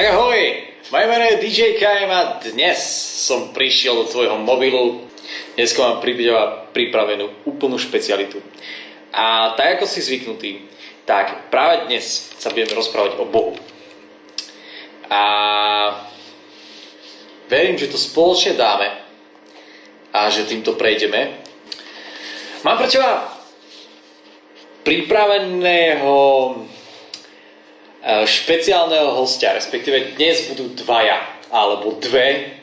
Tak ahoj, moje meno je DJ KM a dnes som prišiel do tvojho mobilu. Dnes mám pripravenú úplnú špecialitu. A tak ako si zvyknutý, tak práve dnes sa budeme rozprávať o Bohu. A verím, že to spoločne dáme a že týmto prejdeme. Mám pre teba pripraveného špeciálneho hostia, respektíve dnes budú dvaja, alebo dve,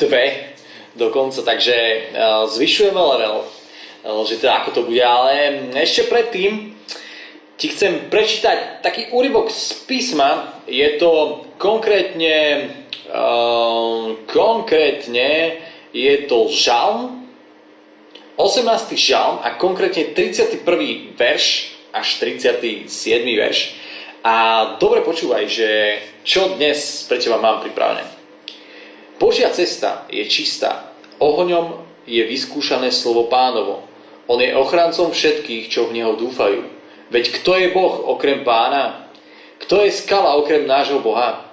dve dokonca, takže e, zvyšujeme level, e, že teda ako to bude, ale ešte predtým ti chcem prečítať taký úryvok z písma, je to konkrétne, konkrétne je to žalm 18. žalm a konkrétne 31. verš až 37. verš. A dobre počúvaj, že čo dnes pre teba mám pripravené. Božia cesta je čistá, ohňom je vyskúšané slovo pánovo. On je ochrancom všetkých, čo v Neho dúfajú. Veď kto je Boh okrem pána? Kto je skala okrem nášho Boha?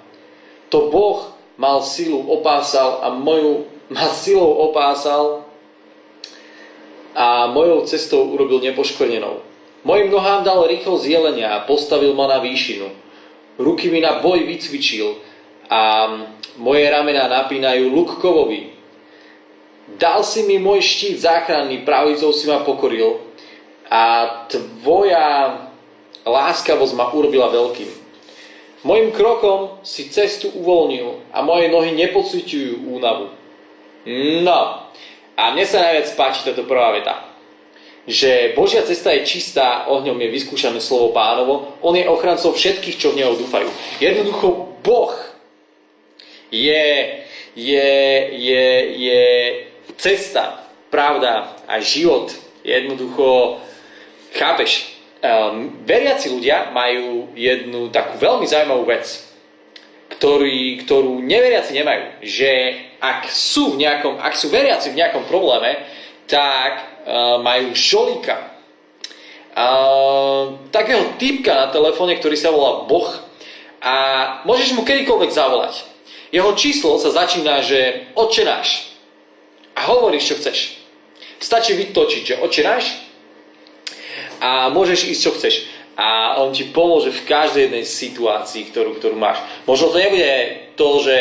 To Boh mal silu opásal a moju, ma silou opásal a mojou cestou urobil nepoškvrnenou. Mojim nohám dal rýchlo jelenia a postavil ma na výšinu. Ruky mi na boj vycvičil a moje ramená napínajú luk kovovi. Dal si mi môj štít záchranný, pravicou si ma pokoril a tvoja láskavosť ma urobila veľkým. Mojim krokom si cestu uvoľnil a moje nohy nepocitujú únavu. No, a mne sa najviac páči táto prvá veta. Že Božia cesta je čistá, ohňom je vyskúšané slovo pánovo, on je ochrancov všetkých, čo v Neho dúfajú. Jednoducho Boh je, je, je, je cesta, pravda a život. Jednoducho, chápeš, um, veriaci ľudia majú jednu takú veľmi zaujímavú vec ktorý, ktorú neveriaci nemajú. Že ak sú, v nejakom, ak sú veriaci v nejakom probléme, tak uh, majú šolika. Uh, takého typka na telefóne, ktorý sa volá Boh a môžeš mu kedykoľvek zavolať. Jeho číslo sa začína, že oče náš. A hovoríš, čo chceš. Stačí vytočiť, že oče náš a môžeš ísť, čo chceš a on ti pomôže v každej jednej situácii, ktorú, ktorú máš. Možno to nebude to, že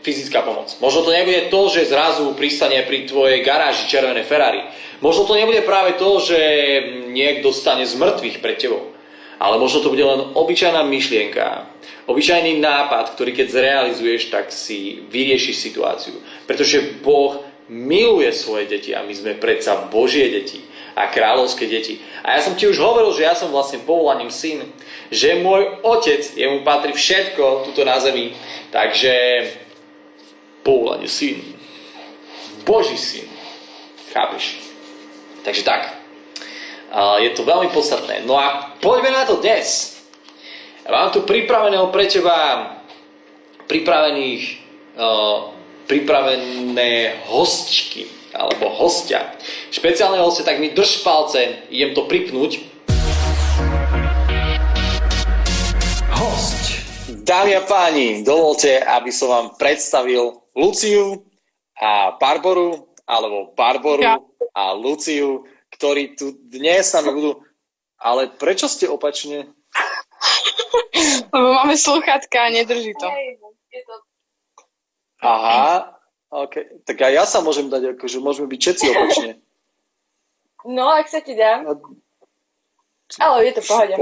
fyzická pomoc. Možno to nebude to, že zrazu pristane pri tvojej garáži červené Ferrari. Možno to nebude práve to, že niekto stane z mŕtvych pred tebou. Ale možno to bude len obyčajná myšlienka, obyčajný nápad, ktorý keď zrealizuješ, tak si vyriešiš situáciu. Pretože Boh miluje svoje deti a my sme predsa Božie deti a kráľovské deti. A ja som ti už hovoril, že ja som vlastne povolaním syn, že môj otec, jemu patrí všetko tuto na zemi, takže povolanie syn. Boží syn. Chápeš? Takže tak. Je to veľmi podstatné. No a poďme na to dnes. Mám tu pripraveného pre teba pripravených, uh, pripravené hostčky alebo hostia. Špeciálne hostia, tak mi drž palce, idem to pripnúť. Host. Dámy a páni, dovolte, aby som vám predstavil Luciu a Barboru, alebo Barboru ja. a Luciu, ktorí tu dnes s nami budú. Ale prečo ste opačne? Lebo máme sluchatka a nedrží to. Aha, OK, tak aj ja sa môžem dať, akože môžeme byť všetci opačne. No, ak sa ti dá. A... Ale je to pohode.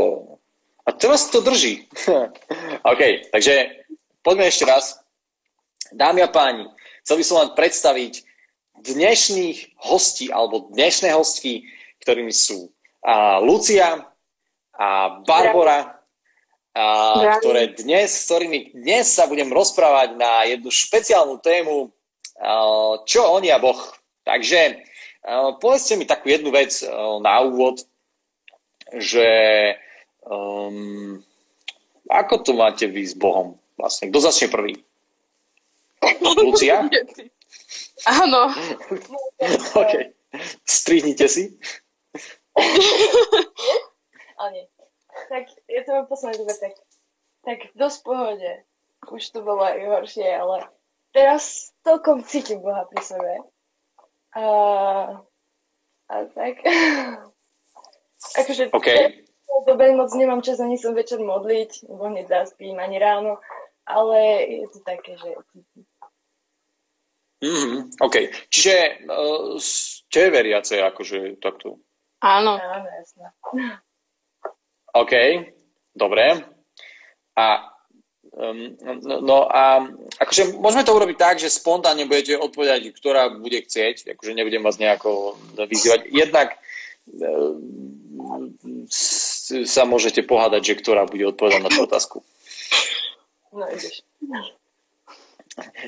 A teraz to drží. OK, takže poďme ešte raz. Dámy a páni, chcel by som vám predstaviť dnešných hostí, alebo dnešné hostky, ktorými sú a Lucia a Barbara, a, ktoré dnes, s ktorými dnes sa budem rozprávať na jednu špeciálnu tému, čo oni a Boh. Takže povedzte mi takú jednu vec na úvod, že um, ako to máte vy s Bohom vlastne? Kto začne prvý? Lucia? Áno. OK. Strihnite si. Ale nie. Tak, ja to mám posledný dobe tak. Tak, dosť pohode. už to bolo aj horšie, ale teraz celkom cítim Boha pri sebe. A, a tak. akože okay. dobe moc nemám čas ani som večer modliť, lebo hneď zaspím, ani ráno, ale je to také, že... Mm-hmm, OK. Čiže uh, ste veriace, akože takto? Áno. Áno, jasné. OK, dobre. A um, no, a akože môžeme to urobiť tak, že spontánne budete odpovedať, ktorá bude chcieť, akože nebudem vás nejako vyzývať. Jednak um, sa môžete pohádať, že ktorá bude odpovedať na tú otázku. No ideš.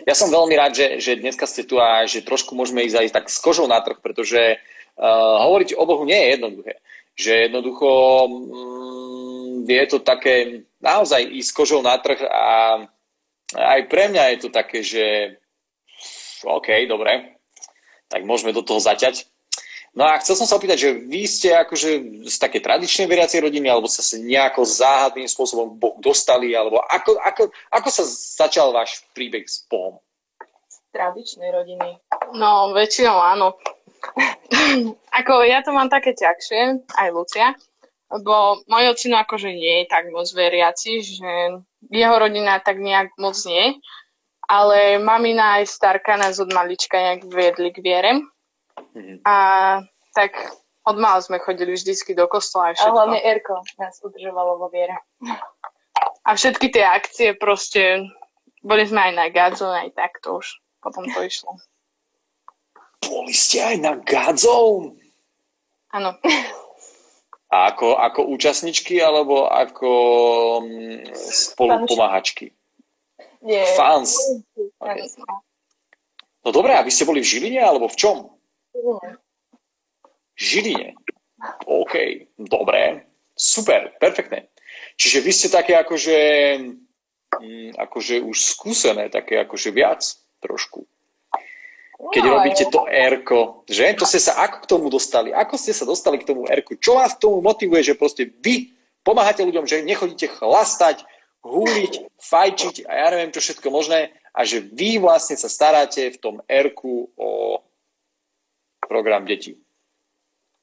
Ja som veľmi rád, že, že dneska ste tu a že trošku môžeme ísť aj tak s kožou na trh, pretože uh, hovoriť o Bohu nie je jednoduché. Že jednoducho um, je to také naozaj ísť kožou na trh a aj pre mňa je to také, že OK, dobre, tak môžeme do toho zaťať. No a chcel som sa opýtať, že vy ste akože z také tradičnej veriacej rodiny, alebo sa nejako záhadným spôsobom dostali, alebo ako, ako, ako sa začal váš príbeh s Bohom? Z tradičnej rodiny. No, väčšinou áno. ako ja to mám také ťažšie, aj Lucia, lebo môj ocino akože nie je tak moc veriaci, že jeho rodina tak nejak moc nie, ale mamina aj starka nás od malička nejak viedli k viere. Mm-hmm. A tak od mal sme chodili vždycky do kostola a všetko. A hlavne Erko nás udržovalo vo viere. A všetky tie akcie proste, boli sme aj na Gadzone, aj tak to už potom to išlo. Boli ste aj na Gadzone? Áno. A ako, ako účastničky alebo ako mm, spolupomáhačky? Nie. Fans. Okay. No dobré, a vy ste boli v Žiline alebo v čom? Žiline. OK, dobré. Super, perfektné. Čiže vy ste také akože, mm, akože už skúsené, také akože viac trošku. Keď no, robíte to Rko, že? To ste sa ako k tomu dostali? Ako ste sa dostali k tomu Rku? Čo vás k tomu motivuje, že proste vy pomáhate ľuďom, že nechodíte chlastať, húliť, fajčiť a ja neviem čo všetko možné a že vy vlastne sa staráte v tom Rku o program detí.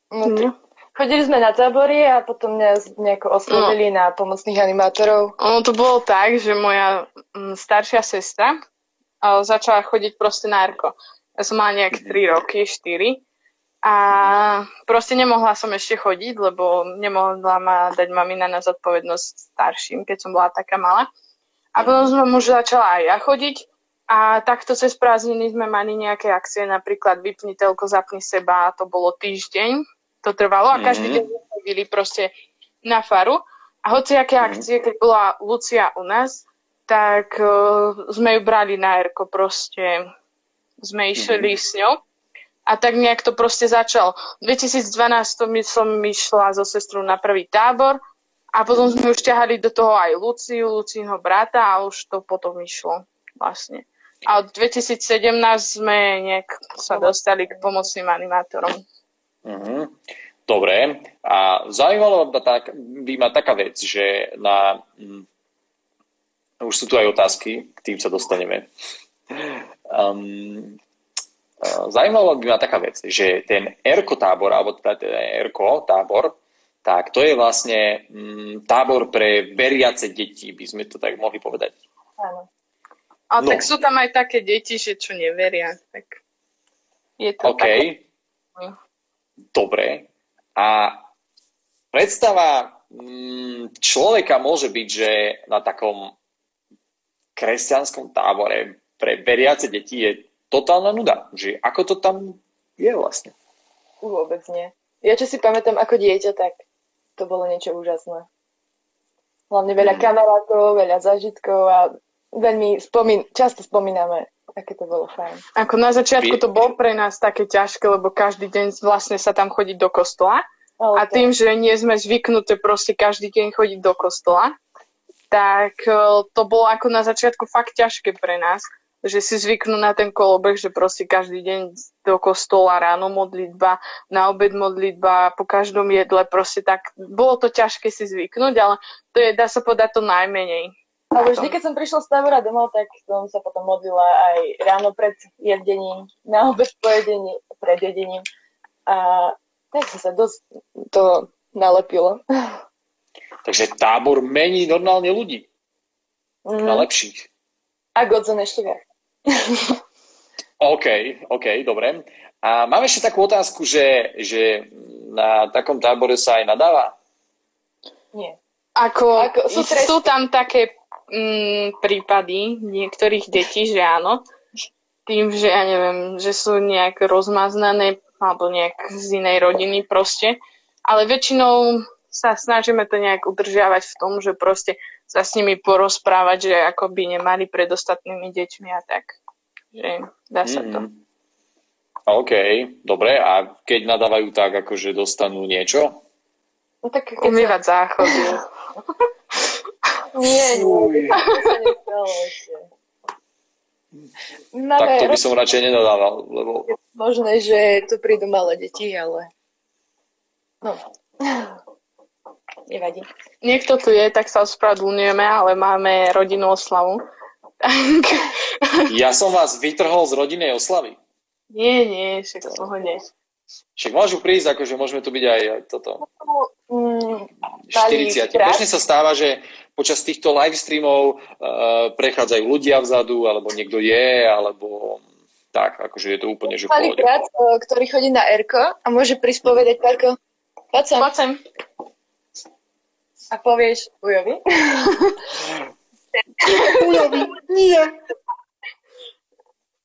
No, mm. Chodili sme na tábory a potom mňa nejako oslovili no. na pomocných animátorov. Ono to bolo tak, že moja m, mm, staršia sestra začala chodiť proste na Erko. Ja som mala nejak 3 roky, 4. A proste nemohla som ešte chodiť, lebo nemohla ma dať mamina na zodpovednosť starším, keď som bola taká malá. A potom som už začala aj ja chodiť a takto cez prázdniny sme mali nejaké akcie, napríklad vypni telko, zapni seba, to bolo týždeň, to trvalo a každý mm-hmm. deň chodili proste na faru. A hoci aké mm-hmm. akcie, keď bola Lucia u nás, tak uh, sme ju brali na Erko, proste sme išli mm-hmm. s ňou. A tak nejak to proste začal. V 2012 som išla so sestrou na prvý tábor a potom sme už ťahali do toho aj Luciu, Lucínho brata a už to potom išlo vlastne. A od 2017 sme nejak sa dostali k pomocným animátorom. Mm-hmm. Dobre. A zaujímalo by, tak, by ma taká vec, že na... Mm, už sú tu aj otázky, k tým sa dostaneme. Um, zaujímalo by ma taká vec, že ten ERKO tábor, alebo teda ten ERKO tábor, tak to je vlastne mm, tábor pre veriace deti, by sme to tak mohli povedať. Áno. A no. tak sú tam aj také deti, že čo neveria. Tak je to OK. Také... Dobre. A predstava mm, človeka môže byť, že na takom kresťanskom tábore pre veriace deti je totálna nuda. Že ako to tam je vlastne? Vôbec nie. Ja čo si pamätám ako dieťa, tak to bolo niečo úžasné. Hlavne veľa mm. kamarátov, veľa zažitkov a veľmi spomín, často spomíname, aké to bolo fajn. Ako na začiatku to bolo pre nás také ťažké, lebo každý deň vlastne sa tam chodí do kostola. Ale a tým, že nie sme zvyknuté proste každý deň chodiť do kostola, tak e, to bolo ako na začiatku fakt ťažké pre nás, že si zvyknú na ten kolobeh, že proste každý deň do kostola ráno modlitba, na obed modlitba, po každom jedle proste tak, bolo to ťažké si zvyknúť, ale to je, dá sa povedať, to najmenej Ale vždy, keď som prišla z tábora domov, tak som sa potom modlila aj ráno pred jedením, na obed po jedení, pred jedením. A tak sa dosť to nalepilo. Takže tábor mení normálne ľudí. Mm. Na lepších. A Godzone ešte viac. OK, OK, dobre. A mám ešte takú otázku, že, že na takom tábore sa aj nadáva? Nie. Ako, Ako sú, sú tam také mm, prípady niektorých detí, že áno, tým, že ja neviem, že sú nejak rozmaznané alebo nejak z inej rodiny proste, ale väčšinou sa snažíme to nejak udržiavať v tom, že proste sa s nimi porozprávať, že ako by nemali pred ostatnými deťmi a tak. Že dá sa mm-hmm. to. Mhm. OK, dobre. A keď nadávajú tak, akože dostanú niečo? No tak keď Umývať sa... záchody. nie, nie. Máme tak to by som radšej nenadával, lebo... Možné, že tu prídu malé deti, ale... No. Nevadí. Niekto tu je, tak sa ospravedlňujeme, ale máme rodinnú oslavu. ja som vás vytrhol z rodinnej oslavy. Nie, nie, však to... pohode. Však môžu prísť, akože môžeme tu byť aj toto. Mm, 40. Bežne sa stáva, že počas týchto live streamov uh, prechádzajú ľudia vzadu, alebo niekto je, alebo tak, akože je to úplne, že Malý brat, uh, ktorý chodí na Erko a môže prísť povedať, Parko, poď sem. Poď sem. A povieš Ujovi? Ujovi, nie.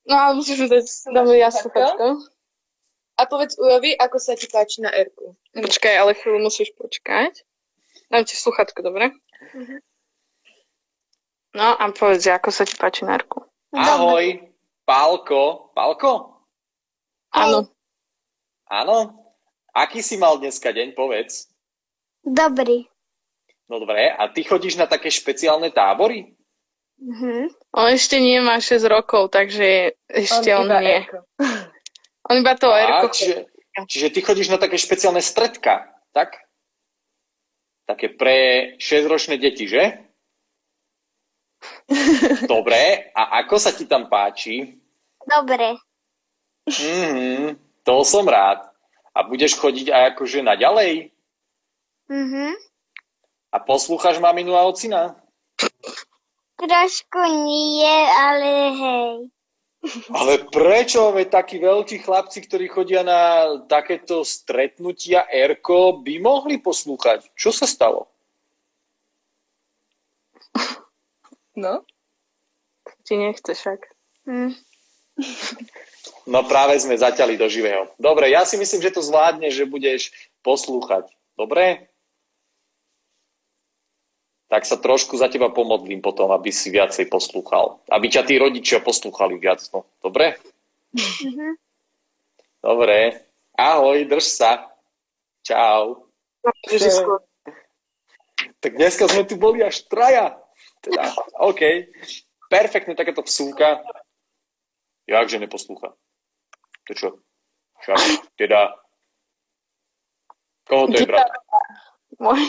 No ale musíš dať, dáme ja sluchačko. A povedz Ujovi, ako sa ti páči na Erku. Počkaj, ale chvíľu musíš počkať. Dám ti sluchatko, dobre? Uh-huh. No a povedz, ako sa ti páči na Erku. Ahoj, Pálko. Pálko? Áno. Áno? Aký si mal dneska deň, povedz? Dobrý. No dobre, a ty chodíš na také špeciálne tábory? Mm-hmm. On ešte nie má 6 rokov, takže ešte on, on nie. Erko. On iba to Erko. Čiže, čiže ty chodíš na také špeciálne stredka, tak? Také pre 6-ročné deti, že? Dobre, a ako sa ti tam páči? Dobre. Mhm, to som rád. A budeš chodiť aj akože naďalej? Mhm. A poslúchaš maminu a ocina? Trošku nie, ale hej. Ale prečo? Veď takí veľkí chlapci, ktorí chodia na takéto stretnutia Erko, by mohli poslúchať. Čo sa stalo? No? Ti nechce však. Hm. No práve sme zaťali do živého. Dobre, ja si myslím, že to zvládne, že budeš poslúchať. Dobre? Tak sa trošku za teba pomodlím potom, aby si viacej poslúchal. Aby ťa tí rodičia poslúchali viac. No, dobre? Mm-hmm. Dobre. Ahoj, drž sa. Čau. Tak dneska sme tu boli až traja. Teda, OK. Perfektne takéto psúka. Jakže neposlúcha? To čo? Však, teda... Koho to je, brat? Môj.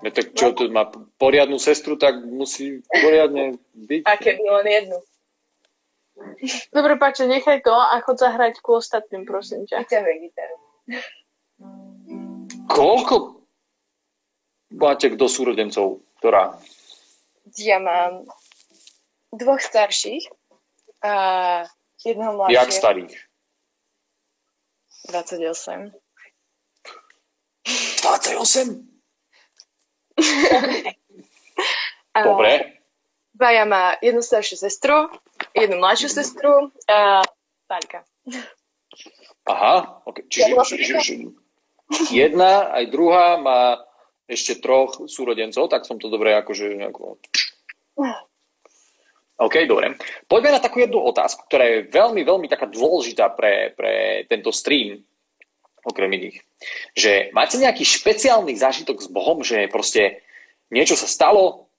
No tak čo, tu má poriadnu sestru, tak musí poriadne byť. A keby len jednu. Dobre, páče, nechaj to a chod zahrať ku ostatným, prosím ťa. Gitaru. Koľko máte kto súrodencov? Ktorá? Ja mám dvoch starších a jedného mladšieho. Jak starých? 28. 28? Dobre. Baja má jednu staršiu sestru, jednu mladšiu sestru a Pálka. Aha, okay. čiže, čiže, čiže jedna aj druhá má ešte troch súrodencov, tak som to dobre akože nejako... OK, dobre. Poďme na takú jednu otázku, ktorá je veľmi, veľmi taká dôležitá pre, pre tento stream, okrem iných. Že máte nejaký špeciálny zážitok s Bohom, že proste niečo sa stalo,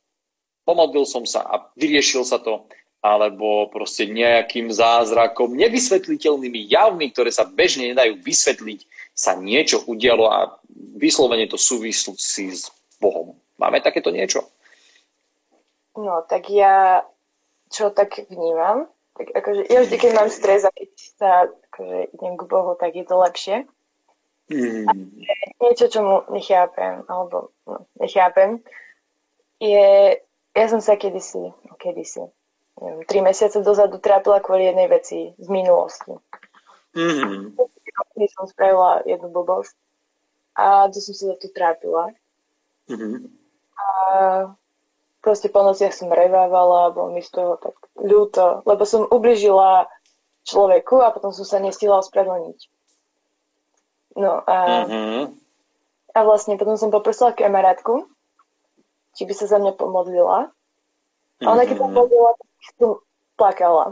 pomodlil som sa a vyriešil sa to, alebo proste nejakým zázrakom, nevysvetliteľnými javmi, ktoré sa bežne nedajú vysvetliť, sa niečo udialo a vyslovene to súvislí s Bohom. Máme takéto niečo? No, tak ja, čo tak vnímam, tak akože ja vždy, keď mám stres a keď sa akože idem k Bohu, tak je to lepšie. Mm. Niečo, čo mu nechápem, alebo no, nechápem, je, ja som sa kedysi, no kedysi, neviem, tri mesiace dozadu trápila kvôli jednej veci z minulosti. Mm. Keď som spravila jednu blbosť a to som sa za to trápila. Mm. A proste po nociach som revávala, bolo mi z toho tak ľúto, lebo som ubližila človeku a potom som sa nestihla ospravedlniť. No a, Mm-hmm. a vlastne potom som poprosila kamarátku, či by sa za mňa pomodlila. A ona keď som pomodlila, tak som plakala.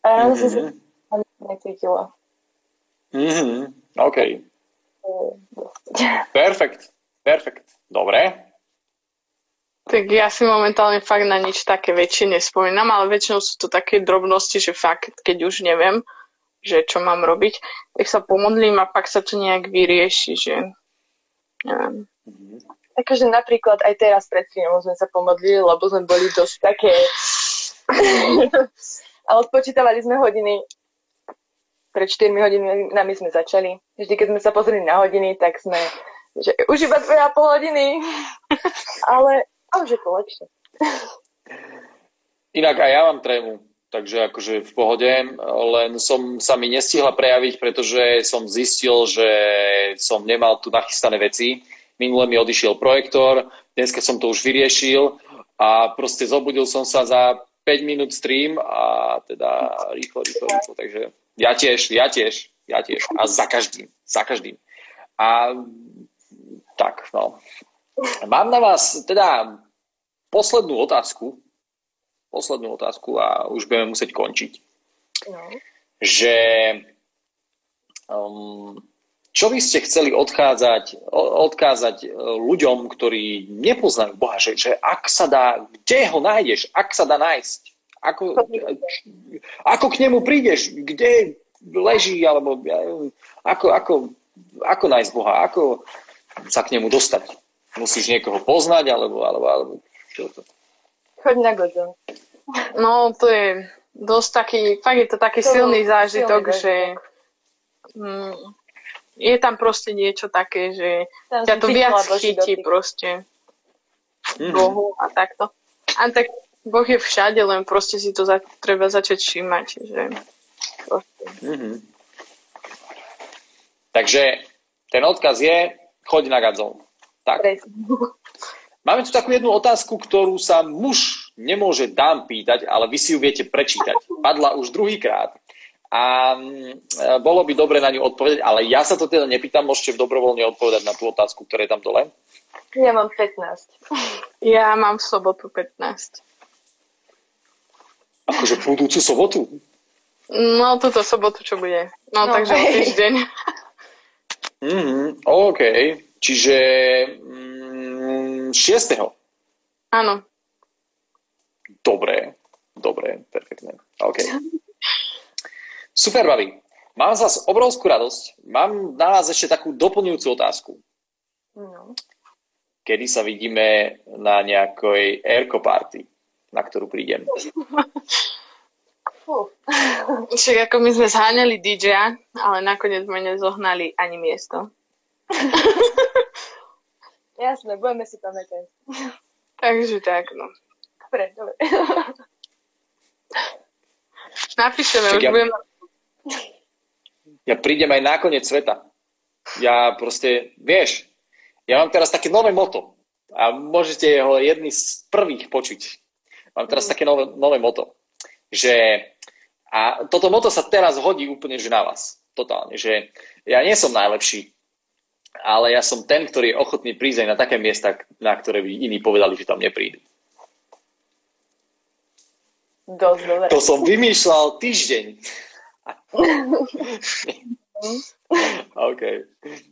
A ráno som sa Mhm. necítila. Mm-hmm. OK. Perfekt. Perfekt. Dobre. Tak ja si momentálne fakt na nič také väčšie nespomínam, ale väčšinou sú to také drobnosti, že fakt, keď už neviem, že čo mám robiť, tak sa pomodlím a pak sa to nejak vyrieši, že neviem. Akože napríklad aj teraz pred chvíľou sme sa pomodlili, lebo sme boli dosť také... a odpočítavali sme hodiny. Pred 4 hodinami sme začali. Vždy, keď sme sa pozreli na hodiny, tak sme, že už iba 2,5 hodiny. Ale a už je to lepšie. Inak aj ja mám trému, takže akože v pohode, len som sa mi nestihla prejaviť, pretože som zistil, že som nemal tu nachystané veci. Minule mi odišiel projektor, dneska som to už vyriešil a proste zobudil som sa za 5 minút stream a teda rýchlo, rýchlo, rýchlo. Takže ja tiež, ja tiež, ja tiež. A za každým, za každým. A tak, no. Mám na vás teda poslednú otázku. Poslednú otázku a už budeme musieť končiť. No. Že um, čo by ste chceli odkázať, o- odkázať e, ľuďom, ktorí nepoznajú Boha, že, že ak sa dá, kde ho nájdeš, ak sa dá nájsť, ako, ako k nemu prídeš, kde leží, alebo ako, ako, ako nájsť Boha, ako sa k nemu dostať. Musíš niekoho poznať, alebo, alebo, alebo čo to? Choď na Godzone. No, to je dosť taký, fakt je to taký To silný zážitok, silný že mm, je tam proste niečo také, že Tam ťa to viac chytí dotyk. proste Mhm. Bohu a takto. A tak Boh je všade, len proste si to za, treba začať všímať, že proste. Mhm. Takže ten odkaz je, choď na gadzol. Tak. Presne. Máme tu takú jednu otázku, ktorú sa muž nemôže dám pýtať, ale vy si ju viete prečítať. Padla už druhýkrát. A mm, bolo by dobre na ňu odpovedať, ale ja sa to teda nepýtam, môžete dobrovoľne odpovedať na tú otázku, ktorá je tam dole. Ja mám 15. Ja mám v sobotu 15. Akože budúcu sobotu. No, túto sobotu, čo bude. No, No, takže o týždeň. Mhm, OK. Čiže mm, 6. Áno. Dobre, dobre, perfektné. OK. Super, babi. Mám z vás obrovskú radosť. Mám na vás ešte takú doplňujúcu otázku. No. Kedy sa vidíme na nejakej airco party, na ktorú prídem. Fú. Však ako my sme zháňali DJ-a, ale nakoniec sme nezohnali ani miesto. Jasné, budeme si pamätať. Takže tak, no. Dobre, dobre. Napíšeme, Však už ja- budeme... Ja prídem aj na koniec sveta. Ja proste, vieš, ja mám teraz také nové moto a môžete ho jedný z prvých počuť. Mám teraz také nové, nové moto, že a toto moto sa teraz hodí úplne že na vás. Totálne, že ja nie som najlepší, ale ja som ten, ktorý je ochotný prísť aj na také miesta, na ktoré by iní povedali, že tam neprídu. Dosť dobre. To som vymýšľal týždeň. OK,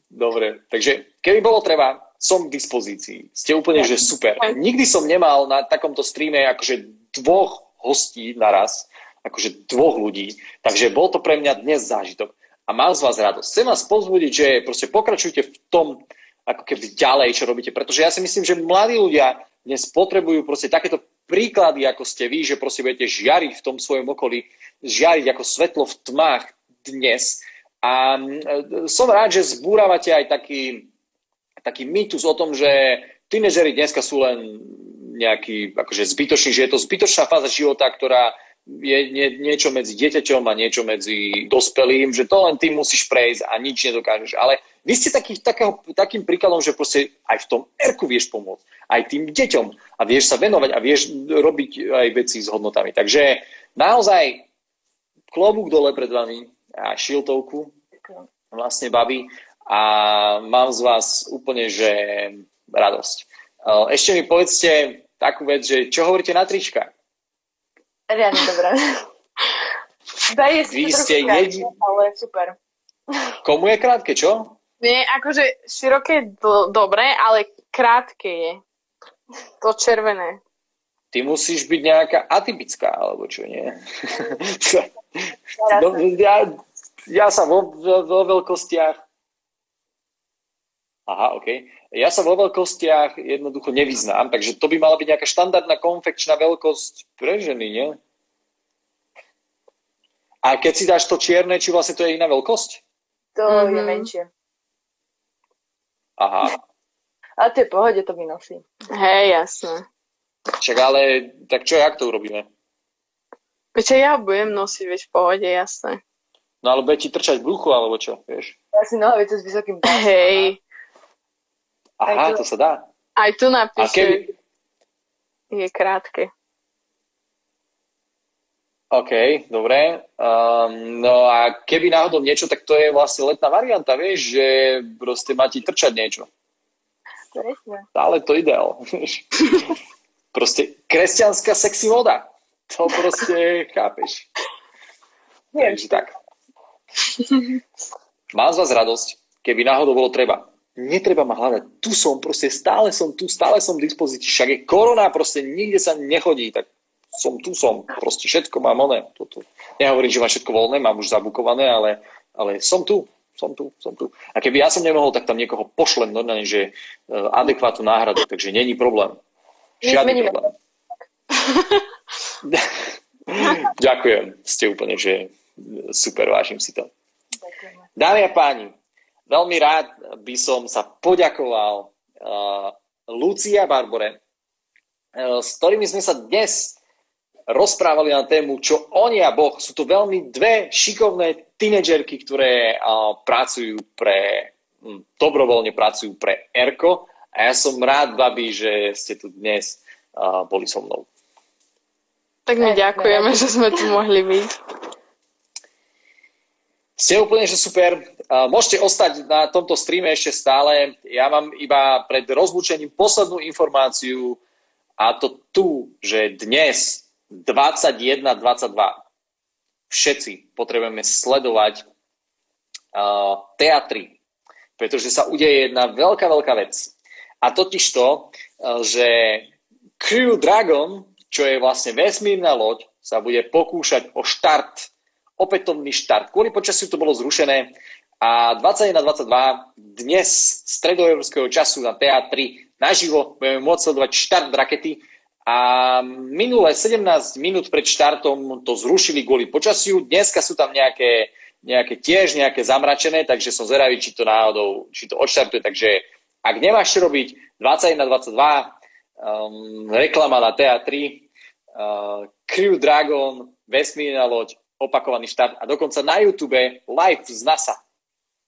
dobre. Takže keby bolo treba, som k dispozícii. Ste úplne, že super. Nikdy som nemal na takomto streame akože dvoch hostí naraz, akože dvoch ľudí, takže bol to pre mňa dnes zážitok. A mám z vás radosť. Chcem vás pozbudiť, že proste pokračujte v tom, ako keby ďalej, čo robíte, pretože ja si myslím, že mladí ľudia dnes potrebujú proste takéto príklady, ako ste vy, že proste budete žiariť v tom svojom okolí, žiariť ako svetlo v tmách dnes. A mm, som rád, že zbúravate aj taký, taký mýtus o tom, že tínežeri dneska sú len nejaký akože zbytočný, že je to zbytočná fáza života, ktorá je nie, niečo medzi dieťaťom a niečo medzi dospelým, že to len ty musíš prejsť a nič nedokážeš. Ale vy ste taký, takého, takým príkladom, že proste aj v tom erku vieš pomôcť, aj tým deťom a vieš sa venovať a vieš robiť aj veci s hodnotami. Takže naozaj klobúk dole pred vami a šiltovku vlastne babi a mám z vás úplne, že radosť. Ešte mi povedzte takú vec, že čo hovoríte na trička? Riadne dobré. Daj je Vy ste jedi... ale super. Komu je krátke, čo? Nie, akože široké je do, dobre, ale krátke je. To červené. Ty musíš byť nejaká atypická, alebo čo nie? no, ja, ja sa vo, vo, vo veľkostiach Aha, OK. Ja sa vo veľkostiach jednoducho nevyznám, takže to by mala byť nejaká štandardná konfekčná veľkosť pre ženy, nie? A keď si dáš to čierne, či vlastne to je iná veľkosť? To mm-hmm. je Mhm. menšie. Aha. Ale to je v pohode, to vynosí. Hej, jasné. Však ale, tak čo, jak to urobíme? Veď ja budem nosiť, veď v pohode, jasné. No ale bude ti trčať brucho, alebo čo, vieš? Ja si nohavice s vysokým pásom. Hej, Aha, Aj to- sa dá. aj tu napíše, keby... je krátke. OK, dobre. Um, no a keby náhodou niečo, tak to je vlastne letná varianta, vieš, že proste má ti trčať niečo. Presne. Ale to ideál. proste kresťanská sexy voda. To proste chápeš. Neviem, Takže tak. Mám z vás radosť, keby náhodou bolo treba. Netreba ma hľadať. Tu som, proste stále som tu, stále som v dispozícii. Však je korona, proste nikde sa nechodí, tak som tu som. Proste všetko mám oné. Toto. Nehovorím, že mám všetko voľné, mám už zabukované, ale, ale som tu. Som tu, som tu. A keby ja som nemohol, tak tam niekoho pošlem normálne, že uh, adekvátnu náhradu, takže není problém. Žiadny problém. Ďakujem. Ste úplne, že super, vážim si to. Dámy a páni, veľmi rád by som sa poďakoval uh, Lucia Barbore, uh, s ktorými sme sa dnes rozprávali na tému, čo oni a Boh. Sú to veľmi dve šikovné tínedžerky, ktoré uh, pracujú pre, hm, dobrovoľne pracujú pre ERKO a ja som rád, babi, že ste tu dnes uh, boli so mnou. Tak my ďakujeme, že sme tu mohli byť. Ste úplne, že super. Môžete ostať na tomto streame ešte stále. Ja mám iba pred rozlúčením poslednú informáciu a to tu, že dnes 21.22 všetci potrebujeme sledovať uh, teatry, pretože sa udeje jedna veľká, veľká vec. A totiž to, že Crew Dragon, čo je vlastne vesmírna loď, sa bude pokúšať o štart opätovný štart. Kvôli počasiu to bolo zrušené a 21.22 dnes stredoeurópskeho času na teatri naživo budeme môcť sledovať štart rakety a minulé 17 minút pred štartom to zrušili kvôli počasiu. Dneska sú tam nejaké, nejaké tiež nejaké zamračené, takže som zvedavý, či to náhodou, či to odštartuje. Takže ak nemáš čo robiť, 21.22 um, reklama na teatri, uh, Crew Dragon, vesmírna loď, opakovaný štart a dokonca na YouTube live z NASA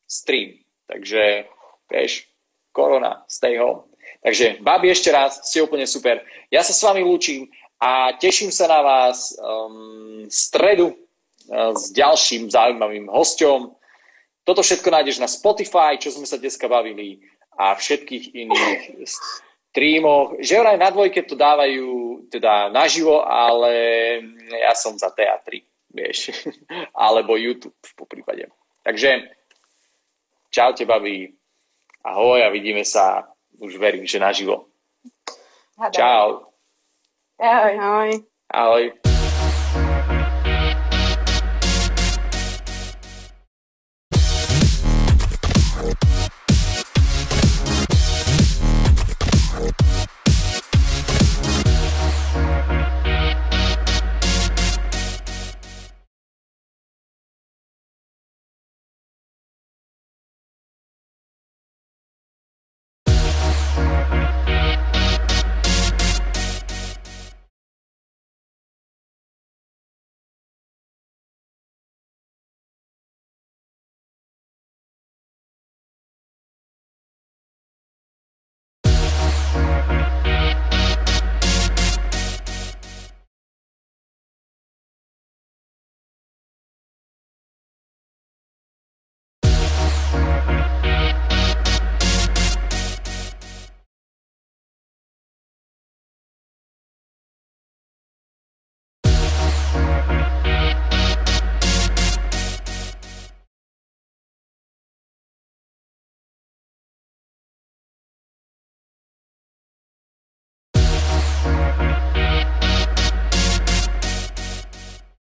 stream. Takže, vieš, korona, stay home. Takže, babi, ešte raz, ste úplne super. Ja sa s vami lúčim a teším sa na vás um, stredu uh, s ďalším zaujímavým hosťom. Toto všetko nájdeš na Spotify, čo sme sa dneska bavili a všetkých iných streamoch. Že vraj na dvojke to dávajú teda naživo, ale ja som za teatri vieš, alebo YouTube po prípade. Takže čaute, babi, ahoj a vidíme sa, už verím, že naživo. Čau, Ahoj. Ahoj. ahoj.